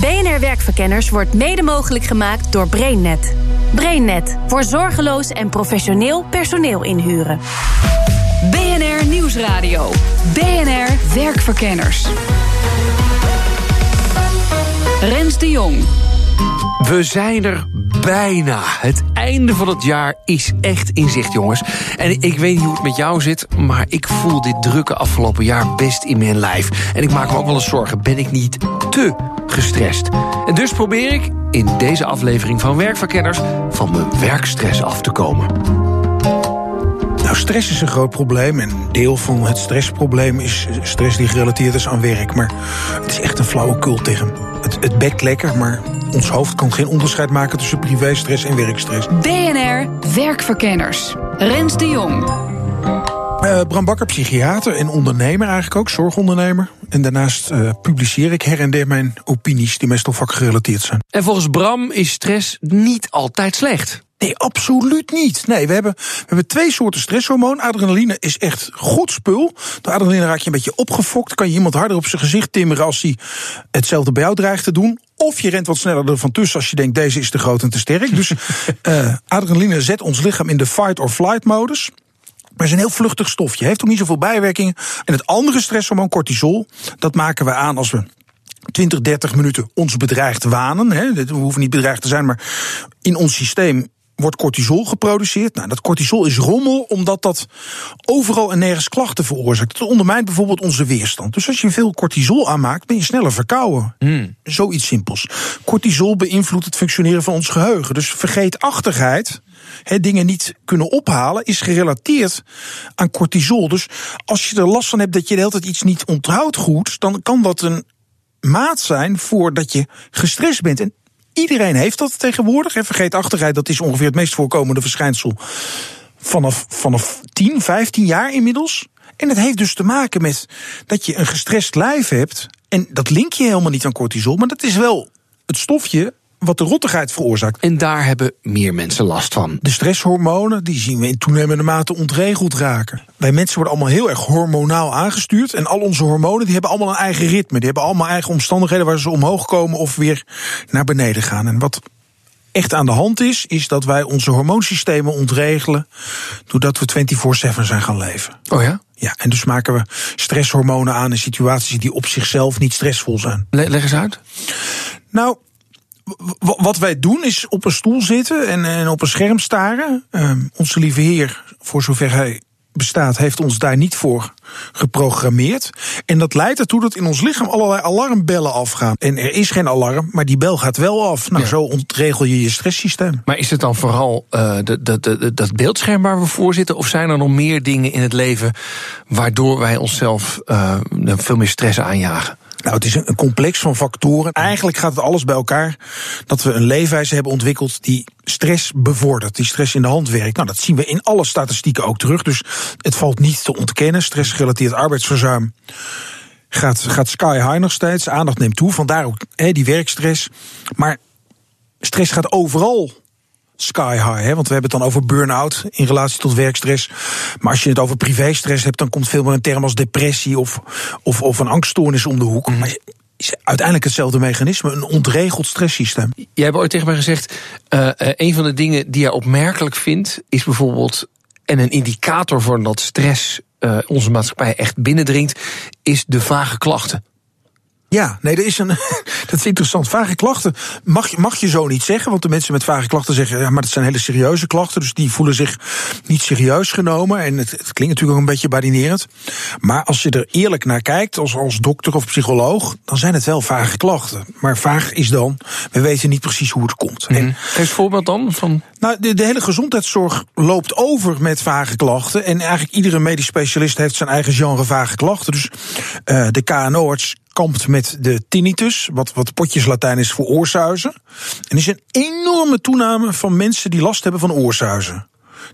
BNR Werkverkenners wordt mede mogelijk gemaakt door BrainNet. BrainNet voor zorgeloos en professioneel personeel inhuren. BNR Nieuwsradio. BNR Werkverkenners. Rens de Jong. We zijn er bijna. Het einde van het jaar is echt in zicht, jongens. En ik weet niet hoe het met jou zit, maar ik voel dit drukke afgelopen jaar best in mijn lijf. En ik maak me ook wel eens zorgen, ben ik niet te gestrest? En dus probeer ik in deze aflevering van Werkverkenners van mijn werkstress af te komen. Nou, stress is een groot probleem. En deel van het stressprobleem is stress die gerelateerd is aan werk. Maar het is echt een flauwekul tegen. Het, het bekt lekker, maar ons hoofd kan geen onderscheid maken tussen privéstress en werkstress. BNR Werkverkenners. Rens de Jong. Uh, Bram Bakker, psychiater en ondernemer eigenlijk ook, zorgondernemer. En daarnaast uh, publiceer ik her en der mijn opinies die meestal vakgerelateerd zijn. En volgens Bram is stress niet altijd slecht. Nee, absoluut niet. Nee, we hebben, we hebben twee soorten stresshormoon. Adrenaline is echt goed spul. Door adrenaline raak je een beetje opgefokt. Kan je iemand harder op zijn gezicht timmeren als hij hetzelfde bij jou dreigt te doen. Of je rent wat sneller ervan tussen als je denkt deze is te groot en te sterk. Dus uh, adrenaline zet ons lichaam in de fight or flight modus. Maar het is een heel vluchtig stofje. Heeft ook niet zoveel bijwerkingen. En het andere stresshormoon, cortisol, dat maken we aan als we 20, 30 minuten ons bedreigd wanen. Hè. We hoeven niet bedreigd te zijn, maar in ons systeem wordt cortisol geproduceerd. Nou, dat cortisol is rommel omdat dat overal en nergens klachten veroorzaakt. Het ondermijnt bijvoorbeeld onze weerstand. Dus als je veel cortisol aanmaakt, ben je sneller verkouden. Mm. Zoiets simpels. Cortisol beïnvloedt het functioneren van ons geheugen. Dus vergeetachtigheid, dingen niet kunnen ophalen, is gerelateerd aan cortisol. Dus als je er last van hebt dat je de hele tijd iets niet onthoudt goed, dan kan dat een maat zijn voordat je gestrest bent. En Iedereen heeft dat tegenwoordig. En vergeetachtigheid, dat is ongeveer het meest voorkomende verschijnsel vanaf, vanaf 10, 15 jaar inmiddels. En het heeft dus te maken met dat je een gestrest lijf hebt. En dat link je helemaal niet aan cortisol, maar dat is wel het stofje wat de rottigheid veroorzaakt. En daar hebben meer mensen last van. De stresshormonen die zien we in toenemende mate ontregeld raken. Wij mensen worden allemaal heel erg hormonaal aangestuurd. En al onze hormonen die hebben allemaal een eigen ritme. Die hebben allemaal eigen omstandigheden waar ze omhoog komen of weer naar beneden gaan. En wat echt aan de hand is, is dat wij onze hormoonsystemen ontregelen. doordat we 24-7 zijn gaan leven. Oh ja? Ja, en dus maken we stresshormonen aan in situaties die op zichzelf niet stressvol zijn. leg eens uit. Nou, wat wij doen is op een stoel zitten en, en op een scherm staren. Uh, onze lieve Heer, voor zover hij bestaat, heeft ons daar niet voor geprogrammeerd. En dat leidt ertoe dat in ons lichaam allerlei alarmbellen afgaan. En er is geen alarm, maar die bel gaat wel af. Nou, zo ontregel je je stresssysteem. Maar is het dan vooral uh, de, de, de, dat beeldscherm waar we voor zitten? Of zijn er nog meer dingen in het leven waardoor wij onszelf uh, veel meer stress aanjagen? Nou, het is een complex van factoren. Eigenlijk gaat het alles bij elkaar dat we een leefwijze hebben ontwikkeld die stress bevordert, die stress in de hand werkt. Nou, dat zien we in alle statistieken ook terug. Dus het valt niet te ontkennen. Stressgerelateerd arbeidsverzuim gaat, gaat sky high nog steeds. Aandacht neemt toe, vandaar ook he, die werkstress. Maar stress gaat overal sky high. Hè? Want we hebben het dan over burn-out in relatie tot werkstress. Maar als je het over privéstress hebt, dan komt veel meer een term als depressie of, of, of een angststoornis om de hoek. Mhm. Maar is uiteindelijk hetzelfde mechanisme, een ontregeld stresssysteem. Jij hebt ooit tegen mij gezegd, uh, een van de dingen die jij opmerkelijk vindt, is bijvoorbeeld, en een indicator voor dat stress uh, onze maatschappij echt binnendringt, is de vage klachten. Ja, nee, dat is, een, dat is interessant. Vage klachten mag, mag je zo niet zeggen. Want de mensen met vage klachten zeggen... ja, maar dat zijn hele serieuze klachten. Dus die voelen zich niet serieus genomen. En het, het klinkt natuurlijk ook een beetje badinerend. Maar als je er eerlijk naar kijkt, als, als dokter of psycholoog... dan zijn het wel vage klachten. Maar vaag is dan, we weten niet precies hoe het komt. Mm. Geef een voorbeeld dan van... Nou, de, de hele gezondheidszorg loopt over met vage klachten. En eigenlijk iedere medisch specialist heeft zijn eigen genre vage klachten. Dus uh, de KNO-arts kampt met de tinnitus, wat, wat potjes Latijn is voor oorsuizen. En er is een enorme toename van mensen die last hebben van oorsuizen.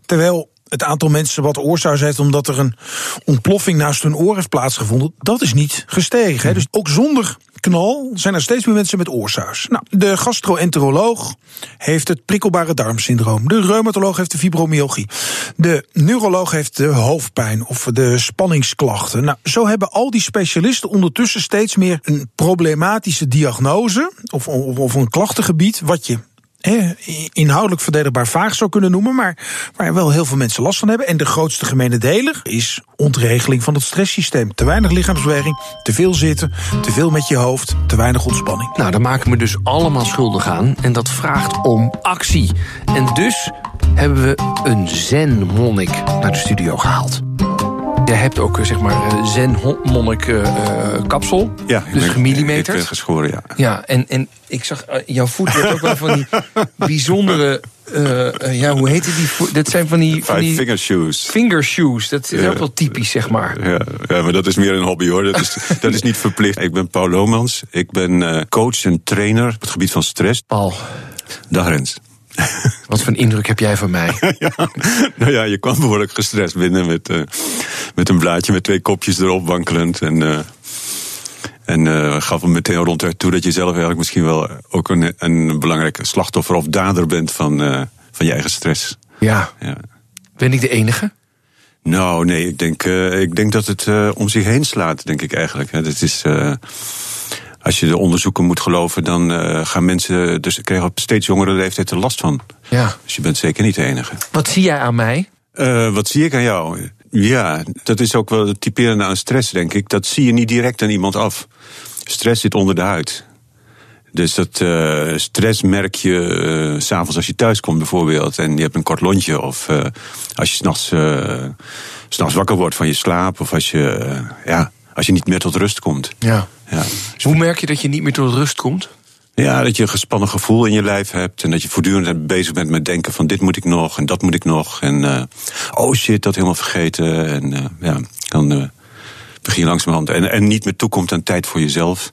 Terwijl het aantal mensen wat oorsuis heeft omdat er een ontploffing naast hun oor heeft plaatsgevonden, dat is niet gestegen. Hè. Dus ook zonder knal zijn er steeds meer mensen met oorsuis. Nou, de gastroenteroloog heeft het prikkelbare darmsyndroom. De reumatoloog heeft de fibromyalgie. De neuroloog heeft de hoofdpijn of de spanningsklachten. Nou, zo hebben al die specialisten ondertussen steeds meer een problematische diagnose of, of, of een klachtengebied wat je inhoudelijk verdedigbaar vaag zou kunnen noemen, maar waar wel heel veel mensen last van hebben. En de grootste gemene deler is ontregeling van het stresssysteem. Te weinig lichaamsbeweging, te veel zitten, te veel met je hoofd, te weinig ontspanning. Nou, daar maken we dus allemaal schuldig aan. En dat vraagt om actie. En dus hebben we een zen-monnik naar de studio gehaald. Je hebt ook zeg maar zen-monnik uh, kapsel. Ja, dus gemillimeterd. Ik ben geschoren, ja. Ja, en, en ik zag jouw voet heeft ook wel van die bijzondere. Uh, ja, hoe heet die? Dat zijn van die. Van die finger shoes. Finger shoes. Dat is ja. ook wel typisch, zeg maar. Ja, ja, maar dat is meer een hobby hoor. Dat is, dat is niet verplicht. Ik ben Paul Lomans. Ik ben coach en trainer op het gebied van stress. Paul. Dag Rens. Wat voor een indruk heb jij van mij? ja, nou ja, je kwam behoorlijk gestrest binnen met, uh, met een blaadje met twee kopjes erop wankelend. En, uh, en uh, gaf hem meteen ronduit toe dat je zelf eigenlijk misschien wel ook een, een belangrijk slachtoffer of dader bent van, van je eigen stress. Ja. ja. Ben ik de enige? Nou, nee, ik denk, ik denk dat het om zich heen slaat, denk ik eigenlijk. Het is als je de onderzoeken moet geloven, dan uh, gaan mensen dus krijgen op steeds jongere leeftijd er last van. Ja. Dus je bent zeker niet de enige. Wat zie jij aan mij? Uh, wat zie ik aan jou? Ja, dat is ook wel het typerende aan stress, denk ik. Dat zie je niet direct aan iemand af. Stress zit onder de huid. Dus dat uh, stress merk je uh, s'avonds als je thuis komt bijvoorbeeld. En je hebt een kort lontje. Of uh, als je s'nachts nachts wakker wordt van je slaap. Of als je, ja, als je niet meer tot rust komt. Ja. ja. Hoe merk je dat je niet meer tot rust komt? Ja, dat je een gespannen gevoel in je lijf hebt. En dat je voortdurend bezig bent met denken van dit moet ik nog en dat moet ik nog. En uh, oh shit, dat helemaal vergeten. En uh, ja, dan uh, begin je langzamerhand. En, en niet meer toekomt aan tijd voor jezelf.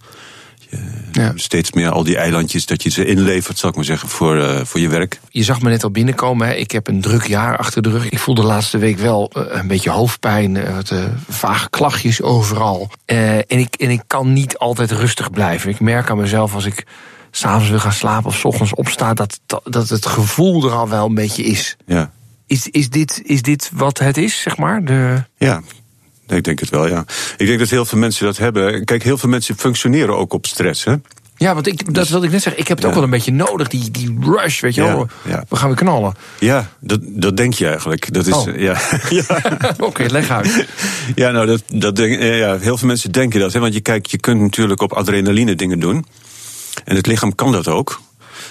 Je, ja. Steeds meer al die eilandjes dat je ze inlevert, zal ik maar zeggen, voor, uh, voor je werk. Je zag me net al binnenkomen. Hè. Ik heb een druk jaar achter de rug. Ik voel de laatste week wel een beetje hoofdpijn, wat vage klachtjes overal. en, ik, en ik kan niet altijd rustig blijven. Ik merk aan mezelf als ik s'avonds wil gaan slapen of s ochtends opsta, dat, dat, dat het gevoel er al wel een beetje is. Ja. Is, is, dit, is dit wat het is, zeg maar? De... Ja, ik denk het wel, ja. Ik denk dat heel veel mensen dat hebben. Kijk, heel veel mensen functioneren ook op stress, hè? Ja, want ik, dat wilde ik net zeggen. Ik heb het ook wel een beetje nodig, die, die rush, weet je wel. Ja, We gaan weer knallen. Ja, dat, dat denk je eigenlijk. Dat is, oh. ja. Oké, leg uit. Ja, nou, dat, dat denk, ja, heel veel mensen denken dat. Hè, want je, kijkt, je kunt natuurlijk op adrenaline dingen doen. En het lichaam kan dat ook.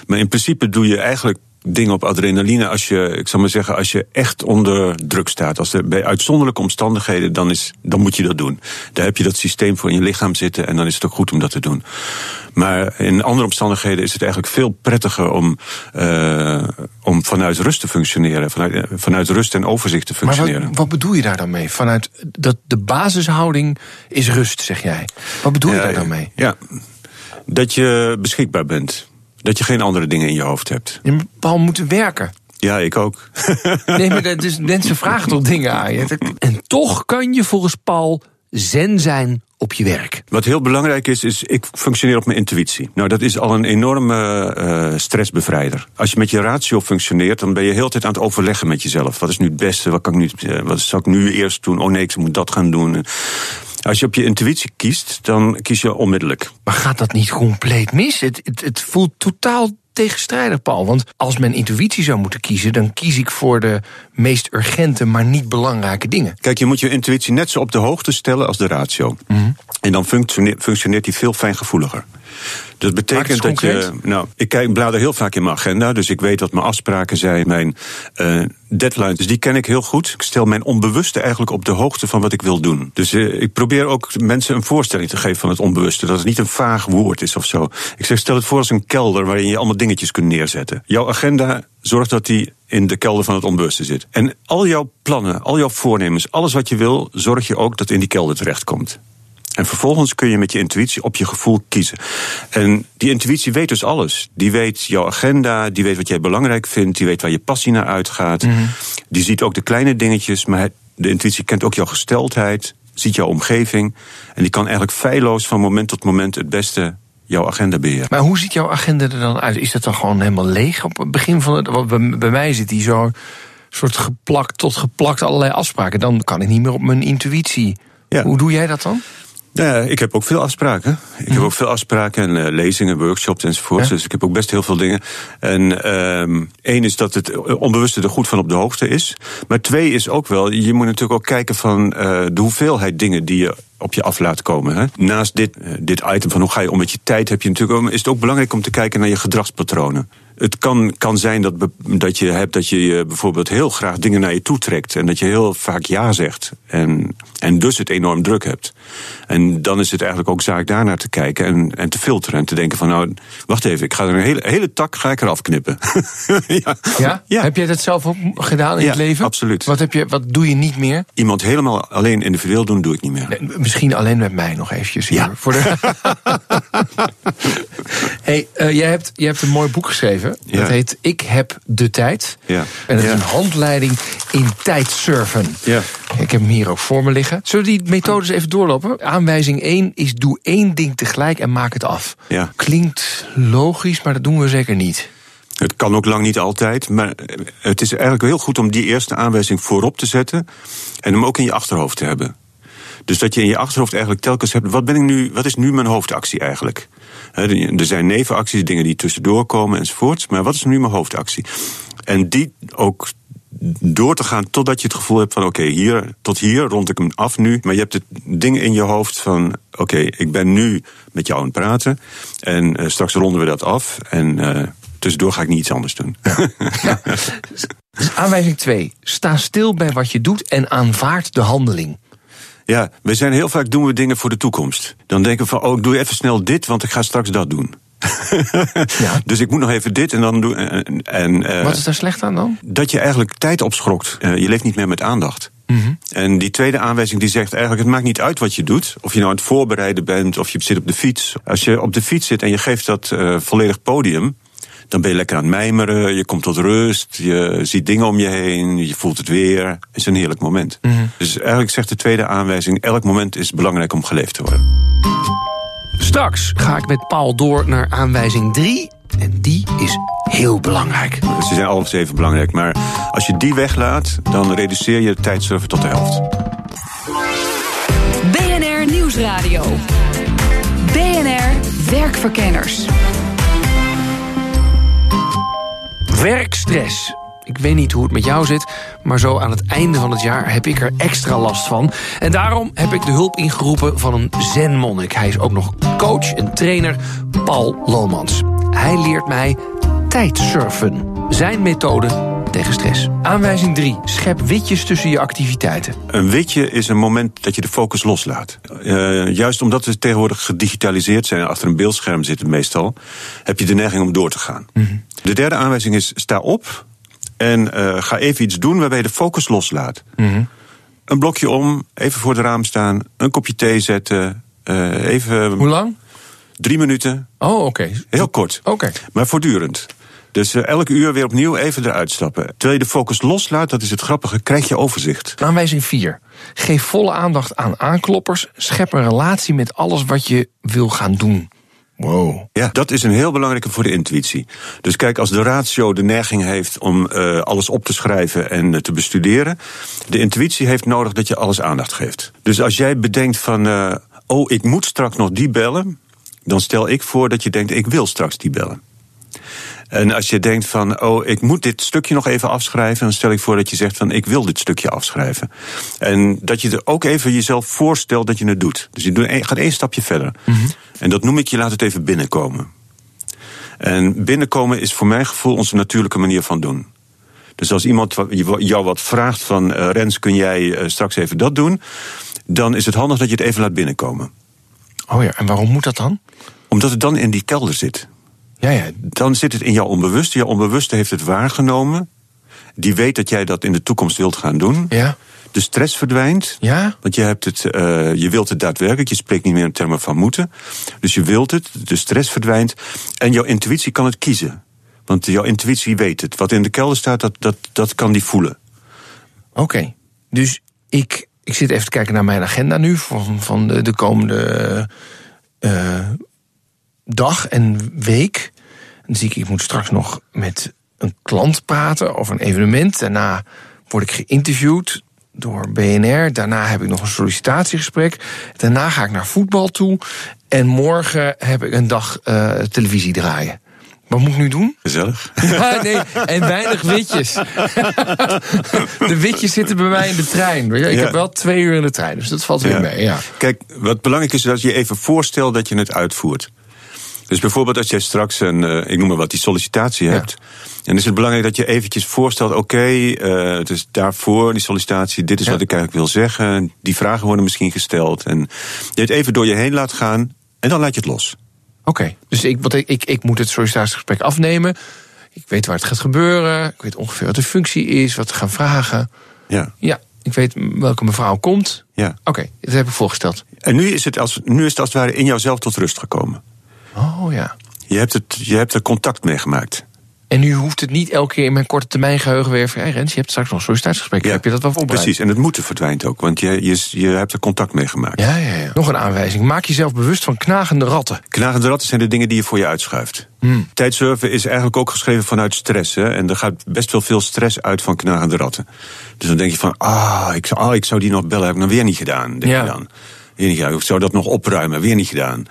Maar in principe doe je eigenlijk dingen op adrenaline als je, ik zal maar zeggen, als je echt onder druk staat. Als er bij uitzonderlijke omstandigheden, dan, is, dan moet je dat doen. Daar heb je dat systeem voor in je lichaam zitten en dan is het ook goed om dat te doen. Maar in andere omstandigheden is het eigenlijk veel prettiger om, uh, om vanuit rust te functioneren. Vanuit, vanuit rust en overzicht te functioneren. Maar wat, wat, bedoel je daar dan mee? Vanuit dat de basishouding is rust, zeg jij. Wat bedoel je daar dan mee? Ja, dat je beschikbaar bent. Dat je geen andere dingen in je hoofd hebt. Je Paul moeten werken. Ja, ik ook. nee, maar dus mensen vragen toch dingen aan je. En toch kan je volgens Paul zen zijn op je werk. Wat heel belangrijk is, is ik functioneer op mijn intuïtie. Nou, dat is al een enorme uh, stressbevrijder. Als je met je ratio functioneert, dan ben je heel tijd aan het overleggen met jezelf. Wat is nu het beste? Wat, kan ik nu, wat zal ik nu eerst doen? Oh nee, ik moet dat gaan doen. Als je op je intuïtie kiest, dan kies je onmiddellijk. Maar gaat dat niet compleet mis? Het, het, het voelt totaal tegenstrijdig, Paul. Want als mijn intuïtie zou moeten kiezen, dan kies ik voor de meest urgente, maar niet belangrijke dingen. Kijk, je moet je intuïtie net zo op de hoogte stellen als de ratio. Mm En dan functioneert, functioneert die veel fijngevoeliger. Dat betekent dat je. Nou, ik kijk, blader heel vaak in mijn agenda, dus ik weet wat mijn afspraken zijn, mijn uh, deadlines. Dus die ken ik heel goed. Ik stel mijn onbewuste eigenlijk op de hoogte van wat ik wil doen. Dus uh, ik probeer ook mensen een voorstelling te geven van het onbewuste. Dat het niet een vaag woord is of zo. Ik zeg, stel het voor als een kelder waarin je allemaal dingetjes kunt neerzetten. Jouw agenda zorgt dat die in de kelder van het onbewuste zit. En al jouw plannen, al jouw voornemens, alles wat je wil, zorg je ook dat in die kelder terechtkomt. En vervolgens kun je met je intuïtie op je gevoel kiezen. En die intuïtie weet dus alles. Die weet jouw agenda, die weet wat jij belangrijk vindt, die weet waar je passie naar uitgaat. Die ziet ook de kleine dingetjes, maar de intuïtie kent ook jouw gesteldheid, ziet jouw omgeving. En die kan eigenlijk feilloos van moment tot moment het beste jouw agenda beheren. Maar hoe ziet jouw agenda er dan uit? Is dat dan gewoon helemaal leeg op het begin van het... Want bij, bij mij zit die zo soort geplakt tot geplakt allerlei afspraken. Dan kan ik niet meer op mijn intuïtie. Ja. Hoe doe jij dat dan? Ja, ik heb ook veel afspraken. Ik heb ook veel afspraken en eh, lezingen, workshops enzovoort. Ja. Dus ik heb ook best heel veel dingen. En ehm één is dat het onbewuste er goed van op de hoogte is. Maar twee is ook wel, je moet natuurlijk ook kijken van eh, de hoeveelheid dingen die je op je af laat komen. Hè. Naast dit, eh, dit item van hoe ga je om met je tijd, heb je natuurlijk ook, is het ook belangrijk om te kijken naar je gedragspatronen. Het kan, kan zijn dat, dat je hebt dat je je bijvoorbeeld heel graag dingen naar je toe trekt. En dat je heel vaak ja zegt. En, en dus het enorm druk hebt. En dan is het eigenlijk ook zaak daarnaar te kijken en, en te filteren. En te denken van nou, wacht even, ik ga er een hele, hele tak ga ik eraf knippen. ja. Ja? Ja. Heb jij dat zelf ook gedaan in Ja, het leven? absoluut. Wat, heb je, wat doe je niet meer? Iemand helemaal alleen individueel doen, doe ik niet meer. Nee, Misschien alleen met mij nog eventjes hier. Ja. Voor de... hey, eh, jij, hebt, jij hebt een mooi boek geschreven. Ja. Dat heet Ik heb de tijd. Ja. En dat is een handleiding in tijdsurfen. Ja. Ik heb hem hier ook voor me liggen. Zullen we die methodes even doorlopen? Aanwijzing 1 is doe één ding tegelijk en maak het af. Ja. Klinkt logisch, maar dat doen we zeker niet. Het kan ook lang niet altijd, maar het is eigenlijk heel goed om die eerste aanwijzing voorop te zetten en hem ook in je achterhoofd te hebben. Dus dat je in je achterhoofd eigenlijk telkens hebt, wat, ben ik nu, wat is nu mijn hoofdactie eigenlijk? Hè, Er zijn nevenacties, dingen die tussendoor komen enzovoorts, maar wat is nu mijn hoofdactie? En die ook door te gaan totdat je het gevoel hebt van oké, hier tot hier rond ik hem af nu. Maar je hebt het ding in je hoofd van oké, ik ben nu met jou aan het praten en eh, straks ronden we dat af en eh, tussendoor ga ik niet iets anders doen. Dus aanwijzing 2. Sta stil bij wat je doet en aanvaard de handeling. Ja, we zijn heel vaak doen we dingen voor de toekomst. Dan denken we van, oh, ik doe even snel dit, want ik ga straks dat doen. Ja. Dus ik moet nog even dit en dan doen. En, en, eh, Wat is daar slecht aan dan? dat je eigenlijk tijd opschrokt. Eh, je leeft niet meer met aandacht. Mhm. En die tweede aanwijzing die zegt eigenlijk: het maakt niet uit wat je doet. Of je nou aan het voorbereiden bent of je zit op de fiets. Als je op de fiets zit en je geeft dat eh, volledig podium. Dan ben je lekker aan het mijmeren, je komt tot rust, je ziet dingen om je heen, je voelt het weer. Het is een heerlijk moment. Mhm. Dus eigenlijk zegt de tweede aanwijzing: elk moment is belangrijk om geleefd te worden. Straks ga ik met Paul door naar aanwijzing 3. En die is heel belangrijk. Ze zijn alle zeven belangrijk, maar als je die weglaat, dan reduceer je de tijdsurfen tot de helft. BNR Nieuwsradio. BNR Werkverkenners. Werkstress. Ik weet niet hoe het met jou zit, maar zo aan het einde van het jaar heb ik er extra last van. En daarom heb ik de hulp ingeroepen van een zenmonnik. Hij is ook nog coach en trainer, Paul Lomans. Hij leert mij tijdsurfen. Zijn methode tegen stress. Aanwijzing 3. Schep witjes tussen je activiteiten. Een witje is een moment dat je de focus loslaat. Eh, juist omdat we tegenwoordig gedigitaliseerd zijn, achter een beeldscherm zitten meestal, heb je de neiging om door te gaan. De derde aanwijzing is: sta op en eh, ga even iets doen waarbij je de focus loslaat. Een blokje om, even voor het raam staan, een kopje thee zetten, eh, even Hoe lang? drie minuten, Oh, oké. heel kort. Oké. Maar voortdurend. Dus eh, elke uur weer opnieuw even eruit stappen. Terwijl je de focus loslaat, dat is het grappige, krijg je overzicht. Aanwijzing 4. Geef volle aandacht aan aankloppers. Schep een relatie met alles wat je wil gaan doen. Wow. Ja, dat is een heel belangrijke voor de intuïtie. Dus kijk, als de ratio de neiging heeft om eh, alles op te schrijven en eh, te bestuderen, de intuïtie heeft nodig dat je alles aandacht geeft. Dus als jij bedenkt van, oh, ik moet straks nog die bellen, dan stel ik voor dat je denkt, ik wil straks die bellen. En als je denkt van, oh, ik moet dit stukje nog even afschrijven, dan stel ik voor dat je zegt van, ik wil dit stukje afschrijven. En dat je er ook even jezelf voorstelt dat je het doet. Dus je gaat één stapje verder. En dat noem ik, je laat het even binnenkomen. En binnenkomen is voor mijn gevoel onze natuurlijke manier van doen. Dus als iemand jou wat vraagt van, eh, Rens, kun jij eh, straks even dat doen? Dan is het handig dat je het even laat binnenkomen. Oh ja, en waarom moet dat dan? Omdat het dan in die kelder zit. Ja, ja. dan zit het in jouw onbewuste. Jouw onbewuste heeft het waargenomen. Die weet dat jij dat in de toekomst wilt gaan doen. Ja. De stress verdwijnt. Ja? Want je, hebt het, uh, je wilt het daadwerkelijk. Je spreekt niet meer in termen van moeten. Dus je wilt het. De stress verdwijnt. En jouw intuïtie kan het kiezen. Want jouw intuïtie weet het. Wat in de kelder staat, dat, dat, dat kan die voelen. Oké. Okay. Dus ik, ik zit even te kijken naar mijn agenda nu. Van, van de, de komende uh, dag en week. Dan zie ik, ik moet straks nog met een klant praten over een evenement. Daarna word ik geïnterviewd door BNR. Daarna heb ik nog een sollicitatiegesprek. Daarna ga ik naar voetbal toe. En morgen heb ik een dag uh, televisie draaien. Wat moet ik nu doen? Gezellig. Ja, nee, en weinig witjes. de witjes zitten bij mij in de trein. Ik Ja. heb wel twee uur in de trein, dus dat valt weer Ja. mee. Ja. Kijk, wat belangrijk is, is dat je even voorstelt dat je het uitvoert. Dus bijvoorbeeld als jij straks een, eh, ik noem maar wat, die sollicitatie Ja. hebt. En is het belangrijk dat je eventjes voorstelt, oké, eh, het is daarvoor die sollicitatie, dit is Ja. wat ik eigenlijk wil zeggen. Die vragen worden misschien gesteld. En je het even door je heen laat gaan en dan laat je het los. Oké, dus ik, wat ik, ik, ik moet het sollicitatiegesprek afnemen. Ik weet waar het gaat gebeuren. Ik weet ongeveer wat de functie is, wat we gaan vragen. Ja, Ja, ik weet welke mevrouw komt. ja. Oké, dat heb ik voorgesteld. En nu is, het als, nu is het als het ware in jouzelf tot rust gekomen. Oh ja. Je hebt, het, je hebt er contact mee gemaakt. En nu hoeft het niet elke keer in mijn korte termijn geheugen weer van... Hey Rens, je hebt straks nog een sollicitatiegesprek. Heb je dat wel voorbereid? Precies, en het moeten verdwijnt ook, want je, je, je hebt er contact mee gemaakt. Ja, ja, ja. Nog een aanwijzing. Maak jezelf bewust van knagende ratten. Knagende ratten zijn de dingen die je voor je uitschuift. Hmm. Tijdsurfen is eigenlijk ook geschreven vanuit stress. Hè? En er gaat best wel veel stress uit van knagende ratten. Dus dan denk je van, ah, ik zou, ah, ik zou die nog bellen, heb ik nog weer niet gedaan. Denk Ja. je dan. Weer niet gedaan. Ik zou dat nog opruimen, weer niet gedaan.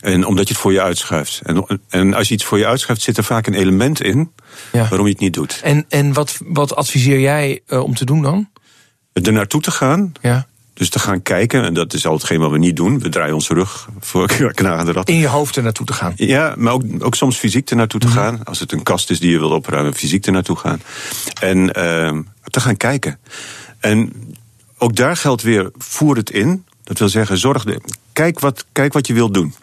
En omdat je het voor je uitschuift. En, en als je iets voor je uitschuift, zit er vaak een element in Ja. waarom je het niet doet. En, en wat, wat adviseer jij eh, om te doen dan? Er naartoe te gaan, Ja. dus te gaan kijken, en dat is al hetgeen wat we niet doen. We draaien onze rug voor knagende ratten. In je hoofd er naartoe te gaan. Ja, maar ook, ook soms fysiek er naartoe te gaan. Als het een kast is die je wil opruimen, fysiek er naartoe gaan. En uh, te gaan kijken. En ook daar geldt weer, voer het in. Dat wil zeggen, zorg de, kijk, wat, kijk wat je wilt doen.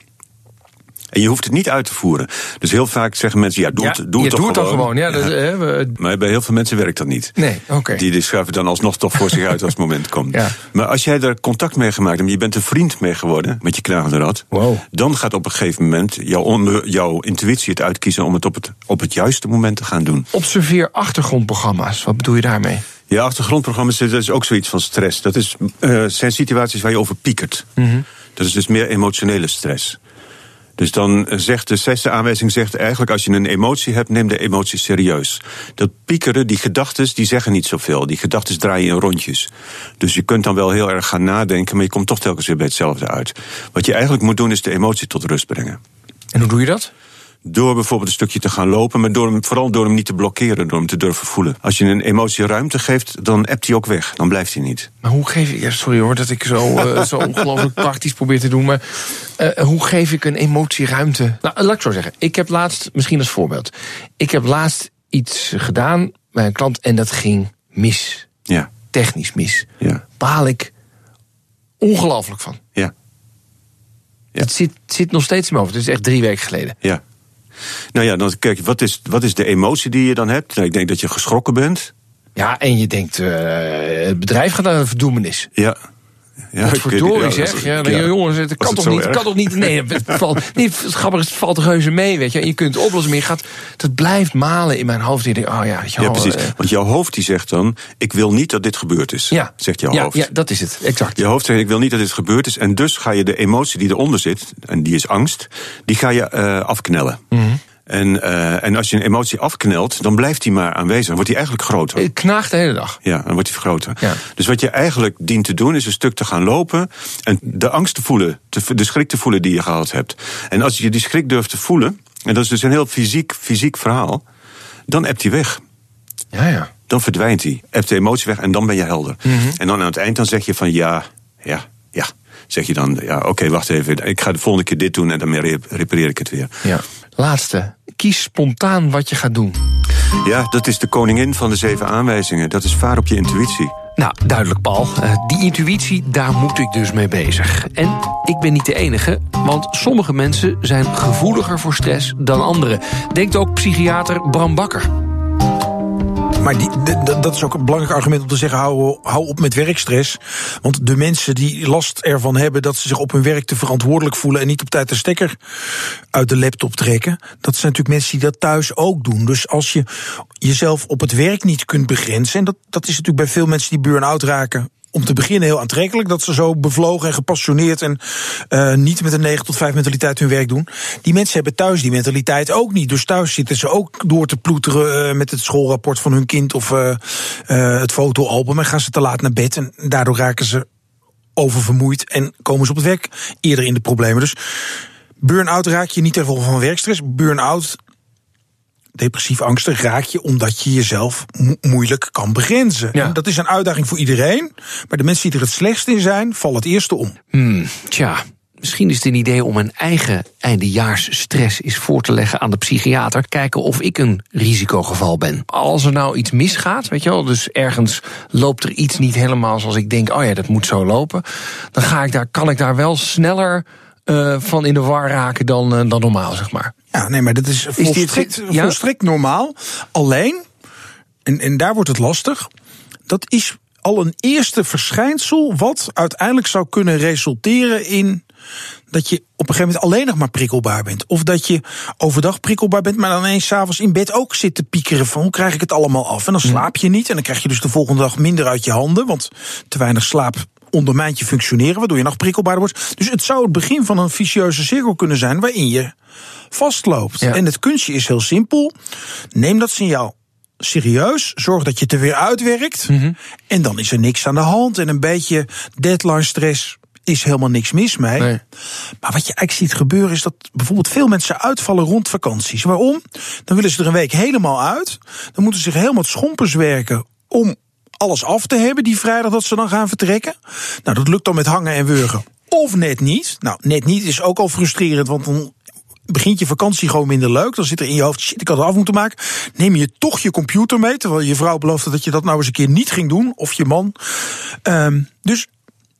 En je hoeft het niet uit te voeren. Dus heel vaak zeggen mensen, ja, doe het, doe je het toch doet het gewoon. Ja, dat, hè, we- Maar bij heel veel mensen werkt dat niet. nee, oké. Die, die schuiven dan alsnog toch voor zich uit als het moment komt. Ja. Maar als jij er contact mee gemaakt hebt, je bent een vriend mee geworden met je knagende rat, Wow. dan gaat op een gegeven moment jouw, onder, jouw intuïtie het uitkiezen om het op, het op het juiste moment te gaan doen. Observeer achtergrondprogramma's. Wat bedoel je daarmee? Ja, achtergrondprogramma's, dat is ook zoiets van stress. Dat is, eh, zijn situaties waar je over piekert. Dat is dus meer emotionele stress. Dus dan zegt de zesde aanwijzing zegt eigenlijk als je een emotie hebt, neem de emotie serieus. Dat piekeren, die gedachten, die zeggen niet zoveel. Die gedachten draaien in rondjes. Dus je kunt dan wel heel erg gaan nadenken, maar je komt toch telkens weer bij hetzelfde uit. Wat je eigenlijk moet doen is de emotie tot rust brengen. En hoe doe je dat? Door bijvoorbeeld een stukje te gaan lopen, maar door hem, vooral door hem niet te blokkeren, door hem te durven voelen. Als je een emotie ruimte geeft, dan appt hij ook weg. Dan blijft hij niet. Maar hoe geef ik... Ja, sorry hoor dat ik zo, eh, zo ongelooflijk praktisch probeer te doen. Maar eh, hoe geef ik een emotie ruimte? Nou, laat ik zo zeggen. Ik heb laatst, misschien als voorbeeld. Ik heb laatst iets gedaan bij een klant en dat ging mis. Ja, Technisch mis. ja, Baal ik ongelooflijk van. ja, Ja. Het zit, zit nog steeds in mijn hoofd. Het is echt drie weken geleden. ja. Nou ja, dan kijk, wat is, wat is de emotie die je dan hebt? Nou, ik denk dat je geschrokken bent. Ja, en je denkt, eh, het bedrijf gaat naar een verdoemenis. Ja. Ja verdorie zeg. als- Ja, dan, jongens, het kan toch niet? Erg? kan toch niet? Nee, het valt, nee, het grappige is, het valt reuze mee, weet je. Je kunt het oplossen, maar je gaat, het blijft malen in mijn hoofd. En je denkt, oh ja, weet je Ja, wel, precies. eh, Want jouw hoofd die zegt dan: Ik wil niet dat dit gebeurd is. ja, Zegt jouw ja, hoofd. Ja, dat is het, exact. Je hoofd zegt: Ik wil niet dat dit gebeurd is. En dus ga je de emotie die eronder zit, en die is angst, die ga je eh, afknellen. Mhm. En, eh, en als je een emotie afknelt, dan blijft die maar aanwezig. Dan wordt die eigenlijk groter. Het knaagt de hele dag. Ja, dan wordt hij groter. Ja. Dus wat je eigenlijk dient te doen, is een stuk te gaan lopen. En de angst te voelen, de schrik te voelen die je gehad hebt. En als je die schrik durft te voelen, en dat is dus een heel fysiek, fysiek verhaal, dan hebt hij weg. Ja, ja. Dan verdwijnt hij. Hebt de emotie weg en dan ben je helder. Mhm. En dan aan het eind dan zeg je van ja, ja. Zeg je dan, ja, oké, wacht even. Ik ga de volgende keer dit doen en dan rep- repareer ik het weer. ja. Laatste. Kies spontaan wat je gaat doen. Ja, dat is de koningin van de zeven aanwijzingen. Dat is vaar op je intuïtie. Nou, duidelijk, Paul. Eh, die intuïtie, daar moet ik dus mee bezig. En ik ben niet de enige, want sommige mensen zijn gevoeliger voor stress dan anderen. Denkt ook psychiater Bram Bakker. Maar die, dat is ook een belangrijk argument om te zeggen: hou, op met werkstress. Want de mensen die last ervan hebben dat ze zich op hun werk te verantwoordelijk voelen en niet op tijd de stekker uit de laptop trekken, dat zijn natuurlijk mensen die dat thuis ook doen. Dus als je jezelf op het werk niet kunt begrenzen, en dat, dat is natuurlijk bij veel mensen die burn-out raken om te beginnen heel aantrekkelijk. Dat ze zo bevlogen en gepassioneerd en uh, niet met een 9 tot 5 mentaliteit hun werk doen. Die mensen hebben thuis die mentaliteit ook niet. Dus thuis zitten ze ook door te ploeteren uh, met het schoolrapport van hun kind of uh, het fotoalbum. En gaan ze te laat naar bed. En daardoor raken ze oververmoeid en komen ze op het werk eerder in de problemen. Dus burn-out raak je niet ten gevolge van werkstress. Burn-out depressief angstig raak je omdat je jezelf moeilijk kan begrenzen. Ja. Dat is een uitdaging voor iedereen. Maar de mensen die er het slechtst in zijn, vallen het eerste om. Hmm, tja, Misschien is het een idee om een eigen eindejaarsstress eens voor te leggen aan de psychiater. Kijken of ik een risicogeval ben. Als er nou iets misgaat, weet je wel, dus ergens loopt er iets niet helemaal zoals ik denk, oh ja, dat moet zo lopen. Dan ga ik daar, kan ik daar wel sneller uh, van in de war raken dan, uh, dan normaal, zeg maar. Ja, nee, maar dat is volstrekt, is volstrekt normaal. Alleen, en, en daar wordt het lastig, dat is al een eerste verschijnsel wat uiteindelijk zou kunnen resulteren in dat je op een gegeven moment alleen nog maar prikkelbaar bent. Of dat je overdag prikkelbaar bent, maar dan ineens s'avonds in bed ook zit te piekeren van hoe krijg ik het allemaal af? En dan slaap je niet en dan krijg je dus de volgende dag minder uit je handen, want te weinig slaap ondermijnt je functioneren, waardoor je nog prikkelbaarder wordt. Dus het zou het begin van een vicieuze cirkel kunnen zijn waarin je vastloopt. En het kunstje is heel simpel. Neem dat signaal serieus. Zorg dat je het er weer uitwerkt. Mhm. En dan is er niks aan de hand. En een beetje deadline stress is helemaal niks mis mee. Nee. Maar wat je eigenlijk ziet gebeuren is dat bijvoorbeeld veel mensen uitvallen rond vakanties. Waarom? Dan willen ze er een week helemaal uit. Dan moeten ze zich helemaal schompers werken om alles af te hebben die vrijdag dat ze dan gaan vertrekken. Nou, dat lukt dan met hangen en wurgen. Of net niet. Nou, net niet is ook al frustrerend, want dan begint je vakantie gewoon minder leuk. Dan zit er in je hoofd, shit, ik had het af moeten maken. Neem je toch je computer mee, terwijl je vrouw beloofde dat je dat nou eens een keer niet ging doen. Of je man. Um, dus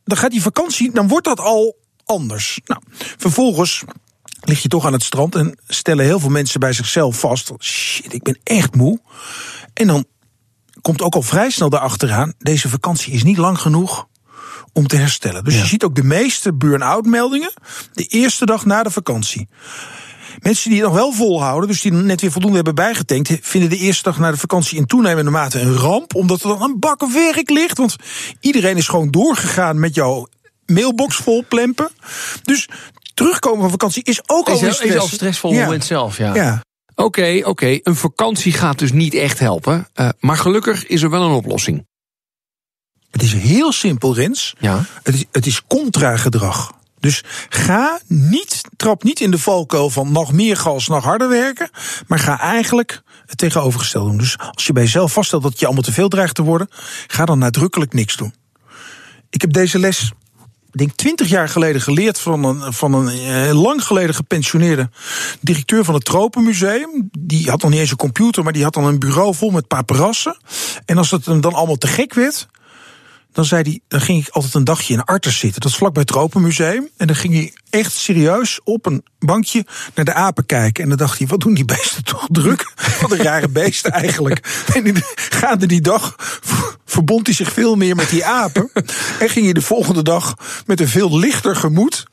dan gaat die vakantie, dan wordt dat al anders. Nou, vervolgens lig je toch aan het strand en stellen heel veel mensen bij zichzelf vast: shit, ik ben echt moe. En dan komt ook al vrij snel daarachteraan: deze vakantie is niet lang genoeg om te herstellen. Dus je ziet ook de meeste burn-out meldingen de eerste dag na de vakantie. Mensen die het nog wel volhouden, dus die net weer voldoende hebben bijgetankt, vinden de eerste dag na de vakantie in toenemende mate een ramp, omdat er dan een bak werk ligt. Want iedereen is gewoon doorgegaan met jouw mailbox vol plempen. Dus terugkomen van vakantie is ook al stress. Is al stressvol ja. moment zelf, ja. ja. Oké, oké. Een vakantie gaat dus niet echt helpen. Uh, maar gelukkig is er wel een oplossing. Het is heel simpel, Rens. Ja. Het is, het is contra-gedrag. Dus ga niet, trap niet in de valkuil van nog meer gas, nog harder werken. Maar ga eigenlijk het tegenovergestelde doen. Dus als je bij jezelf vaststelt dat je allemaal te veel dreigt te worden, ga dan nadrukkelijk niks doen. Ik heb deze les denk twintig jaar geleden geleerd van een, van een eh, lang geleden gepensioneerde directeur van het Tropenmuseum. Die had nog niet eens een computer, maar die had dan een bureau vol met paparassen. En als het hem dan allemaal te gek werd, dan, zei hij, dan ging ik altijd een dagje in Arters zitten. Dat is vlakbij het Tropenmuseum. En dan ging hij echt serieus op een bankje naar de apen kijken. En dan dacht hij, wat doen die beesten toch druk? Wat een rare beesten eigenlijk. En gaande die dag verbond hij zich veel meer met die apen. En ging hij de volgende dag met een veel lichter gemoed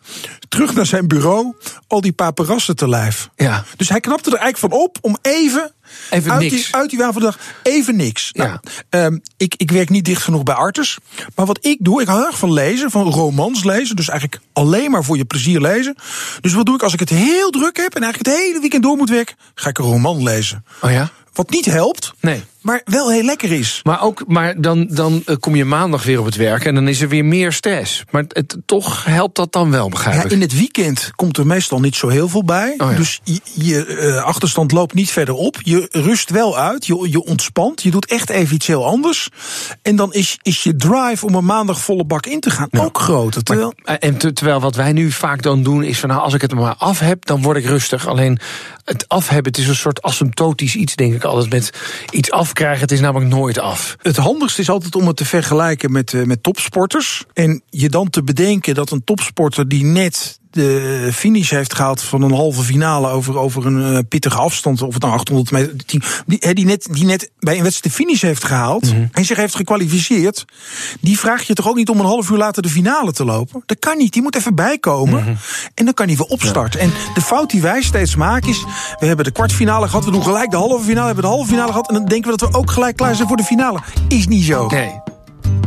terug naar zijn bureau al die paparassen te lijf. Ja. Dus hij knapte er eigenlijk van op om even Even uit niks. Die, uit die waan van de dag even niks. Nou, um, ik, ik werk niet dicht genoeg bij Artes. Maar wat ik doe, ik hou erg van lezen, van romans lezen. Dus eigenlijk alleen maar voor je plezier lezen. Dus wat doe ik als ik het heel druk heb en eigenlijk het hele weekend door moet werken? Ga ik een roman lezen. Oh ja? Wat niet helpt. Nee maar wel heel lekker is. Maar, ook, maar dan, dan eh, kom je maandag weer op het werk en dan is er weer meer stress. Maar het, toch helpt dat dan wel, begrijp ja, In het weekend komt er meestal niet zo heel veel bij. Oh dus je, je uh, achterstand loopt niet verder op. Je rust wel uit, je, je ontspant. Je doet echt even iets heel anders. En dan is, is je drive om een maandag volle bak in te gaan ook groter. Terwijl... Maar, en terwijl wat wij nu vaak dan doen is van nou, als ik het maar af heb, dan word ik rustig. Alleen het afhebben, het is een soort asymptotisch iets, denk ik altijd. Met iets afkrijgen, het is namelijk nooit af. Het handigste is altijd om het te vergelijken met, uh, met topsporters. En je dan te bedenken dat een topsporter die net de finish heeft gehaald van een halve finale over, over een uh, pittige afstand, of het nou 800 meter, die, die, die, net, die net bij een wedstrijd de finish heeft gehaald mm -hmm. en zich heeft gekwalificeerd, die vraag je toch ook niet om een half uur later de finale te lopen? Dat kan niet, die moet even bijkomen mm -hmm. en dan kan hij weer opstarten. Ja. En de fout die wij steeds maken is, we hebben de kwartfinale gehad, we doen gelijk de halve finale, we hebben de halve finale gehad en dan denken we dat we ook gelijk klaar zijn voor de finale. Is niet zo. Nee.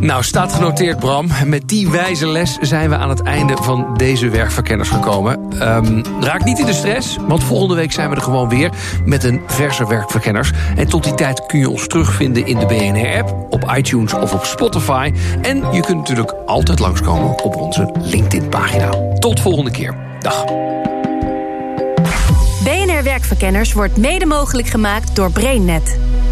Nou, staat genoteerd, Bram. Met die wijze les zijn we aan het einde van deze werkverkenners gekomen. Um, raak niet in de stress, want volgende week zijn we er gewoon weer... met een verse werkverkenners. En tot die tijd kun je ons terugvinden in de BNR-app... op iTunes of op Spotify. En je kunt natuurlijk altijd langskomen op onze LinkedIn-pagina. Tot volgende keer. Dag. BNR Werkverkenners wordt mede mogelijk gemaakt door BrainNet.